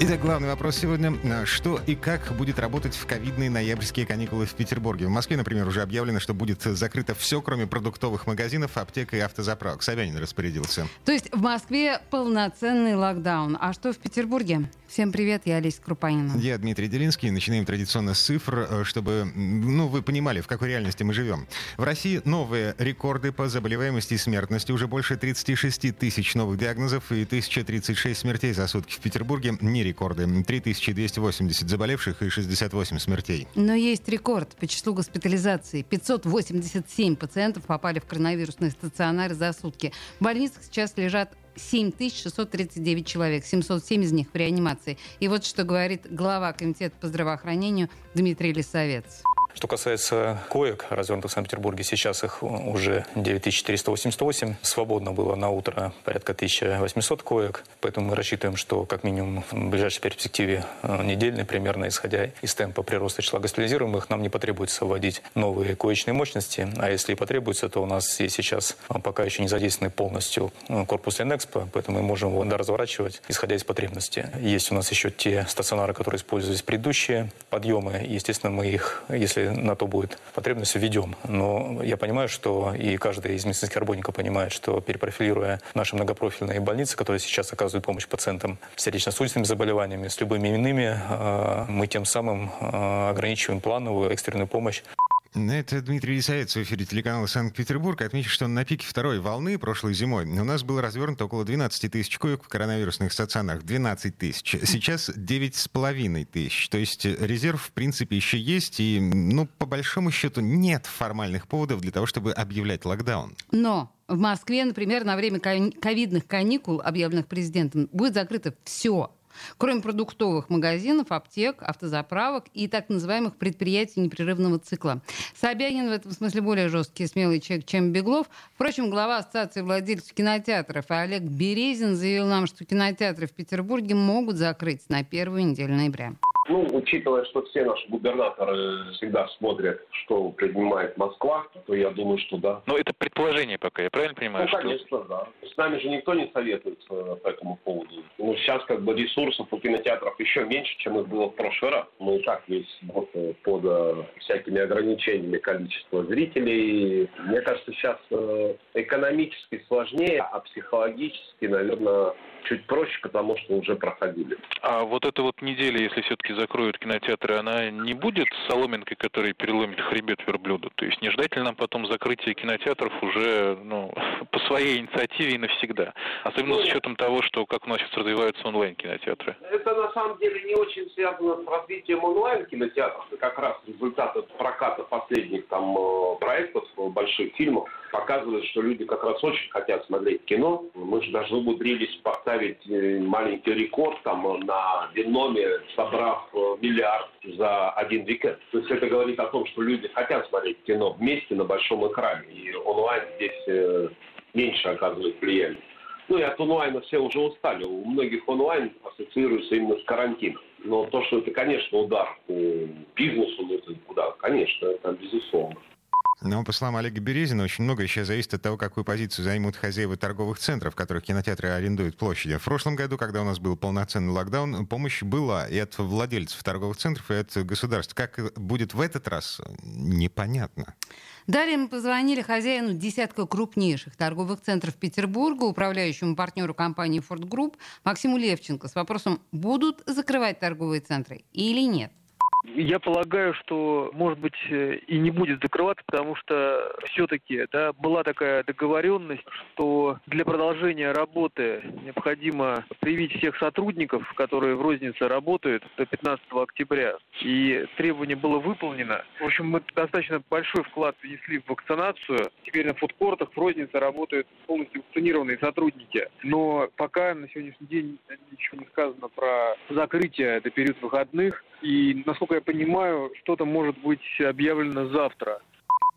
Итак, главный вопрос сегодня. Что и как будет работать в ковидные ноябрьские каникулы в Петербурге? В Москве, например, уже объявлено, что будет закрыто все, кроме продуктовых магазинов, аптек и автозаправок. Собянин распорядился. То есть в Москве полноценный локдаун. А что в Петербурге? Всем привет, я Олеся Крупанина. Я Дмитрий Делинский. Начинаем традиционно с цифр, э, чтобы ну, вы понимали, в какой реальности мы живем. В России новые рекорды по заболеваемости и смертности. Уже больше 36 тысяч новых диагнозов и 1036 смертей за сутки. В Петербурге не рекорды. 3280 заболевших и 68 смертей. Но есть рекорд по числу госпитализаций. 587 пациентов попали в коронавирусный стационар за сутки. В больницах сейчас лежат 7639 человек, 707 из них в реанимации. И вот что говорит глава Комитета по здравоохранению Дмитрий Лисовец. Что касается коек, развернутых в Санкт-Петербурге, сейчас их уже 9488. Свободно было на утро порядка 1800 коек. Поэтому мы рассчитываем, что как минимум в ближайшей перспективе э, недельной примерно, исходя из темпа прироста числа госпитализируемых, нам не потребуется вводить новые коечные мощности. А если и потребуется, то у нас есть сейчас э, пока еще не задействованный полностью э, корпус Ленэкспо, поэтому мы можем его разворачивать, исходя из потребности. Есть у нас еще те стационары, которые использовались предыдущие подъемы. Естественно, мы их, если на то будет потребность, введем. Но я понимаю, что и каждый из медицинских работников понимает, что перепрофилируя наши многопрофильные больницы, которые сейчас оказывают помощь пациентам с сердечно-сосудистыми заболеваниями, с любыми иными, э, мы тем самым э, ограничиваем плановую экстренную помощь. Это Дмитрий Лисовец в эфире телеканала Санкт-Петербург. Отмечу, что на пике второй волны прошлой зимой у нас было развернуто около 12 тысяч коек в коронавирусных стационарах. 12 тысяч. Сейчас 9,5 тысяч. То есть резерв, в принципе, еще есть. И, ну, по большому счету, нет формальных поводов для того, чтобы объявлять локдаун. Но в Москве, например, на время ковидных каникул, объявленных президентом, будет закрыто все Кроме продуктовых магазинов, аптек, автозаправок и так называемых предприятий непрерывного цикла. Собянин в этом смысле более жесткий и смелый человек, чем Беглов. Впрочем, глава Ассоциации владельцев кинотеатров Олег Березин заявил нам, что кинотеатры в Петербурге могут закрыть на первую неделю ноября. Ну, учитывая, что все наши губернаторы всегда смотрят, что принимает Москва, то я думаю, что да. Но это предположение пока, я правильно понимаю? Ну, конечно, что... да. С нами же никто не советуется по этому поводу. Ну, сейчас как бы ресурсов у кинотеатров еще меньше, чем их было в прошлый раз. Мы и так весь год э, под э, всякими ограничениями количества зрителей. Мне кажется, сейчас э, экономически сложнее, а психологически, наверное, чуть проще, потому что уже проходили. А вот эта вот неделя, если все-таки закроют кинотеатры, она не будет соломинкой, которая переломит хребет верблюда? То есть не ждать ли нам потом закрытия кинотеатров уже ну, по своей инициативе и навсегда? Особенно ну, с учетом того, что как у нас сейчас развиваются онлайн-кинотеатры. Это на самом деле не очень связано с развитием онлайн-кинотеатров. Это как раз результат проката последних там э, проектов, больших фильмов показывает, что люди как раз очень хотят смотреть кино. Мы же даже умудрились поставить э, маленький рекорд там на Веноме, собрав э, миллиард за один уикенд. То есть это говорит о том, что люди хотят смотреть кино вместе на большом экране. И онлайн здесь э, меньше оказывает влияние. Ну и от онлайна все уже устали. У многих онлайн ассоциируется именно с карантином. Но то, что это, конечно, удар по бизнесу, ну, это куда, конечно, это безусловно. Но, по словам Олега Березина, очень много еще зависит от того, какую позицию займут хозяева торговых центров, в которых кинотеатры арендуют площади. В прошлом году, когда у нас был полноценный локдаун, помощь была и от владельцев торговых центров, и от государств. Как будет в этот раз, непонятно. Далее мы позвонили хозяину десятка крупнейших торговых центров Петербурга, управляющему партнеру компании Ford Group Максиму Левченко с вопросом, будут закрывать торговые центры или нет. Я полагаю, что, может быть, э, и не будет закрываться, потому что все-таки да, была такая договоренность, что для продолжения работы необходимо привить всех сотрудников, которые в рознице работают до 15 октября. И требование было выполнено. В общем, мы достаточно большой вклад внесли в вакцинацию. Теперь на фудкортах в рознице работают полностью вакцинированные сотрудники. Но пока на сегодняшний день ничего не сказано про закрытие до период выходных. И, насколько я понимаю, что-то может быть объявлено завтра.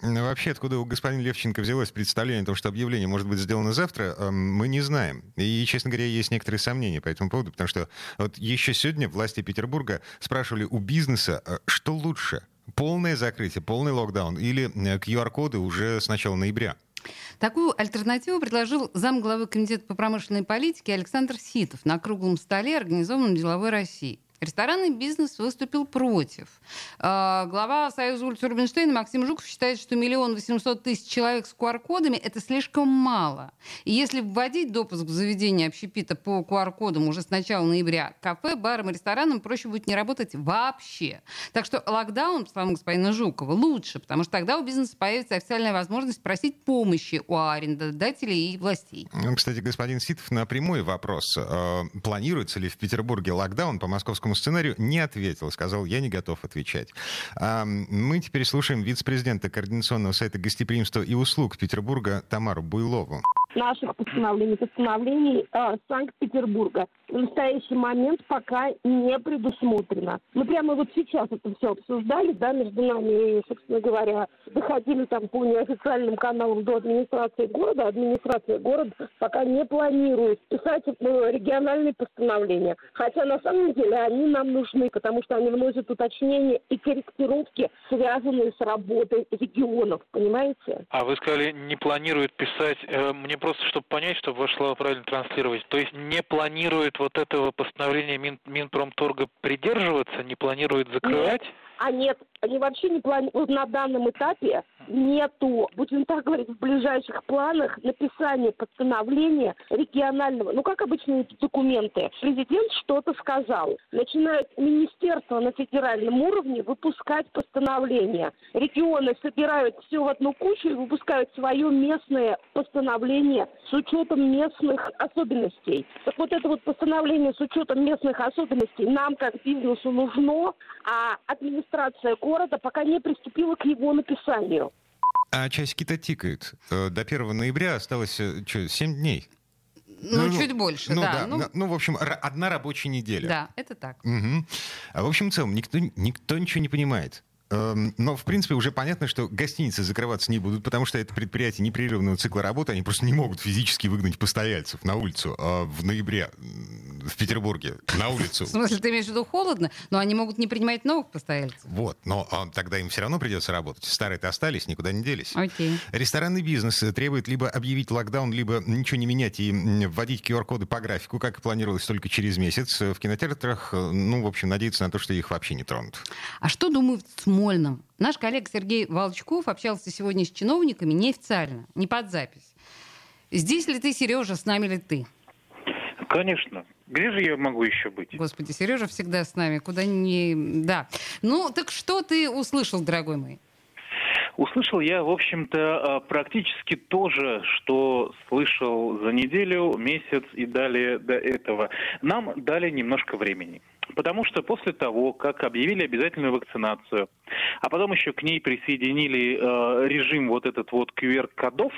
Ну, вообще, откуда у господина Левченко взялось представление о том, что объявление может быть сделано завтра, эм, мы не знаем. И, честно говоря, есть некоторые сомнения по этому поводу, потому что вот еще сегодня власти Петербурга спрашивали у бизнеса, э, что лучше, полное закрытие, полный локдаун или QR-коды уже с начала ноября? Такую альтернативу предложил замглавы Комитета по промышленной политике Александр Ситов на круглом столе, организованном «Деловой России». Ресторанный бизнес выступил против. А, глава Союза улицы Рубинштейна Максим Жуков считает, что миллион восемьсот тысяч человек с QR-кодами – это слишком мало. И если вводить допуск в заведение общепита по QR-кодам уже с начала ноября, кафе, барам и ресторанам проще будет не работать вообще. Так что локдаун, по словам господина Жукова, лучше, потому что тогда у бизнеса появится официальная возможность просить помощи у арендодателей и властей. Ну, кстати, господин Ситов на прямой вопрос, э, планируется ли в Петербурге локдаун по московскому этому сценарию не ответил. Сказал, я не готов отвечать. Мы теперь слушаем вице-президента Координационного сайта гостеприимства и услуг Петербурга Тамару Буйлову наших постановлений, постановлений э, Санкт-Петербурга в настоящий момент пока не предусмотрено. Мы прямо вот сейчас это все обсуждали, да, между нами, и, собственно говоря, доходили там по неофициальным каналам до администрации города. Администрация города пока не планирует писать э, региональные постановления. Хотя на самом деле они нам нужны, потому что они вносят уточнения и корректировки, связанные с работой регионов, понимаете? А вы сказали, не планирует писать. Э, мне просто, чтобы понять, чтобы ваше слово правильно транслировать. То есть не планирует вот этого постановления Мин, Минпромторга придерживаться, не планирует закрывать? Нет. А нет, они вообще не планируют на данном этапе нету, будем так говорить, в ближайших планах написания постановления регионального. Ну, как обычно эти документы. Президент что-то сказал. Начинает министерство на федеральном уровне выпускать постановления. Регионы собирают все в одну кучу и выпускают свое местное постановление с учетом местных особенностей. Так вот это вот постановление с учетом местных особенностей нам, как бизнесу, нужно, а администрация города пока не приступила к его написанию. А часики-то тикают. Э, до 1 ноября осталось э, что, 7 дней. Ну, ну чуть больше, ну, да. да ну, ну, в общем, одна рабочая неделя. Да, это так. Угу. А в общем, в целом, никто, никто ничего не понимает. Эм, но, в принципе, уже понятно, что гостиницы закрываться не будут, потому что это предприятие непрерывного цикла работы, они просто не могут физически выгнать постояльцев на улицу а в ноябре в Петербурге, на улицу. В смысле, ты имеешь в виду холодно, но они могут не принимать новых постояльцев? Вот, но а, тогда им все равно придется работать. Старые-то остались, никуда не делись. Окей. Ресторанный бизнес требует либо объявить локдаун, либо ничего не менять и вводить QR-коды по графику, как и планировалось только через месяц. В кинотеатрах, ну, в общем, надеяться на то, что их вообще не тронут. А что думают Смольном. Наш коллега Сергей Волчков общался сегодня с чиновниками неофициально, не под запись. Здесь ли ты, Сережа, с нами ли ты? Конечно. Где же я могу еще быть? Господи, Сережа всегда с нами, куда ни... Да. Ну, так что ты услышал, дорогой мой? Услышал я, в общем-то, а, практически то же, что слышал за неделю, месяц и далее до этого. Нам дали немножко времени. Потому что после того, как объявили обязательную вакцинацию, а потом еще к ней присоединили э, режим вот этот вот QR-кодов,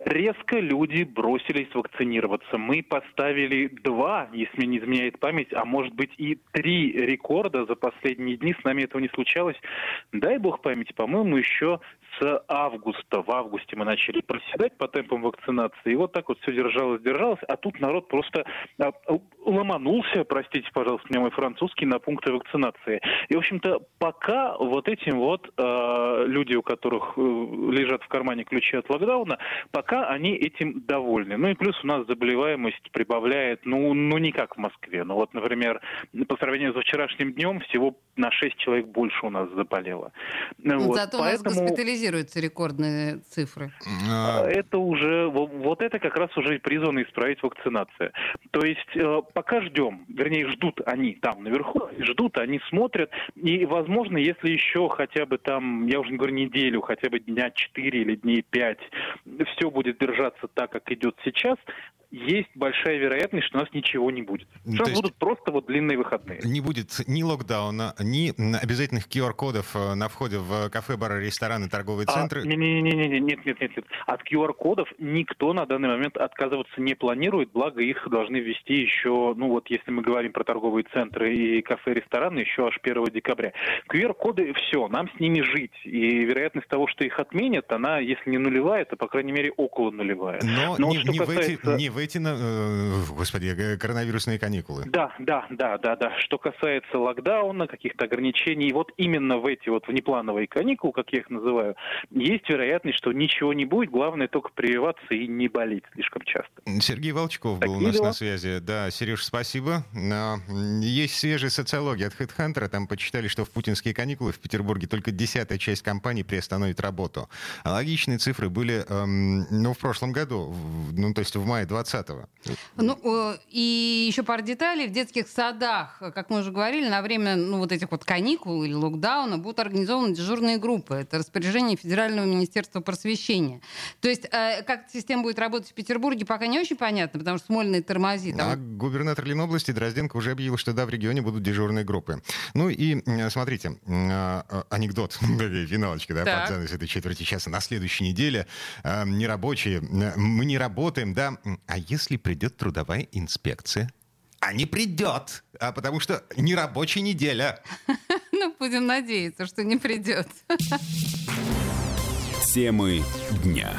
резко люди бросились вакцинироваться. Мы поставили два, если не изменяет память, а может быть и три рекорда за последние дни. С нами этого не случалось. Дай бог памяти, по-моему, еще с августа. В августе мы начали проседать по темпам вакцинации. И вот так вот все держалось, держалось. А тут народ просто а, ломанулся, простите, пожалуйста, мне мой французский, на пункты вакцинации. И, в общем-то, пока вот этим вот э, люди, у которых э, лежат в кармане ключи от локдауна, пока они этим довольны. Ну и плюс у нас заболеваемость прибавляет, ну, ну не как в Москве. Ну вот, например, по сравнению с вчерашним днем, всего на 6 человек больше у нас заболело. Ну, вот. Зато Поэтому... у нас госпитализируются рекордные цифры. А, это уже, вот это как раз уже призвано исправить вакцинация. То есть э, пока ждем, вернее ждут они там наверху, ждут, они смотрят, и возможно, если еще хотя бы там, я уже не говорю неделю, хотя бы дня 4 или дней 5, все будет держаться так, как идет сейчас, есть большая вероятность, что у нас ничего не будет. Ну, Что то есть- будут просто вот длинные выходные. Не будет ни локдауна, ни обязательных QR-кодов э, на входе в кафе, бары, рестораны, торговые А, центры. Не-не-не, нет, нет, нет, нет. От QR-кодов никто на данный момент отказываться не планирует, благо их должны ввести еще, ну вот если мы говорим про торговые центры и кафе, рестораны, еще аж 1 декабря. QR-коды, все, нам с ними жить. И вероятность того, что их отменят, она, если не нулевая, то, по крайней мере, около нулевая. Но, Но вот не, что не в эти, касается- не в эти, на- э, господи, э, коронавирусные каникулы. Да, да, да, да, да. Что касается локдауна, каких-то ограничений, вот именно в эти вот внеплановые каникулы, как я их называю, есть вероятность, что ничего не будет. Главное только прививаться и не болеть слишком часто. Сергей Волчков был у нас дела. на связи. Да, Сереж, спасибо. А, Есть свежая социология от HeadHunter. Там почитали, что в путинские каникулы в Петербурге только десятая часть компаний приостановит работу. Аналогичные цифры были эм, ну, в прошлом году, в- ну, то есть в мае 20-го. Ну, и еще пара деталей. В детских садах, как мы уже говорили, на время ну, вот этих вот каникул или локдауна будут организованы дежурные группы. Это распоряжение Федерального министерства просвещения. То есть, э, как система будет работать в Петербурге, пока не очень понятно, потому что Смольный тормозит. А А губернатор Ленобласти Дрозденко уже объявил, что да, в регионе будут дежурные группы. Ну и смотрите, а, а, анекдот, финалочка, да, Так. под занавес этой четверти часа. На следующей неделе э, нерабочие, э, мы не работаем, да. А если придет трудовая инспекция? А не придет, а потому что нерабочая неделя. Ну, будем надеяться, что не придет. Темы дня.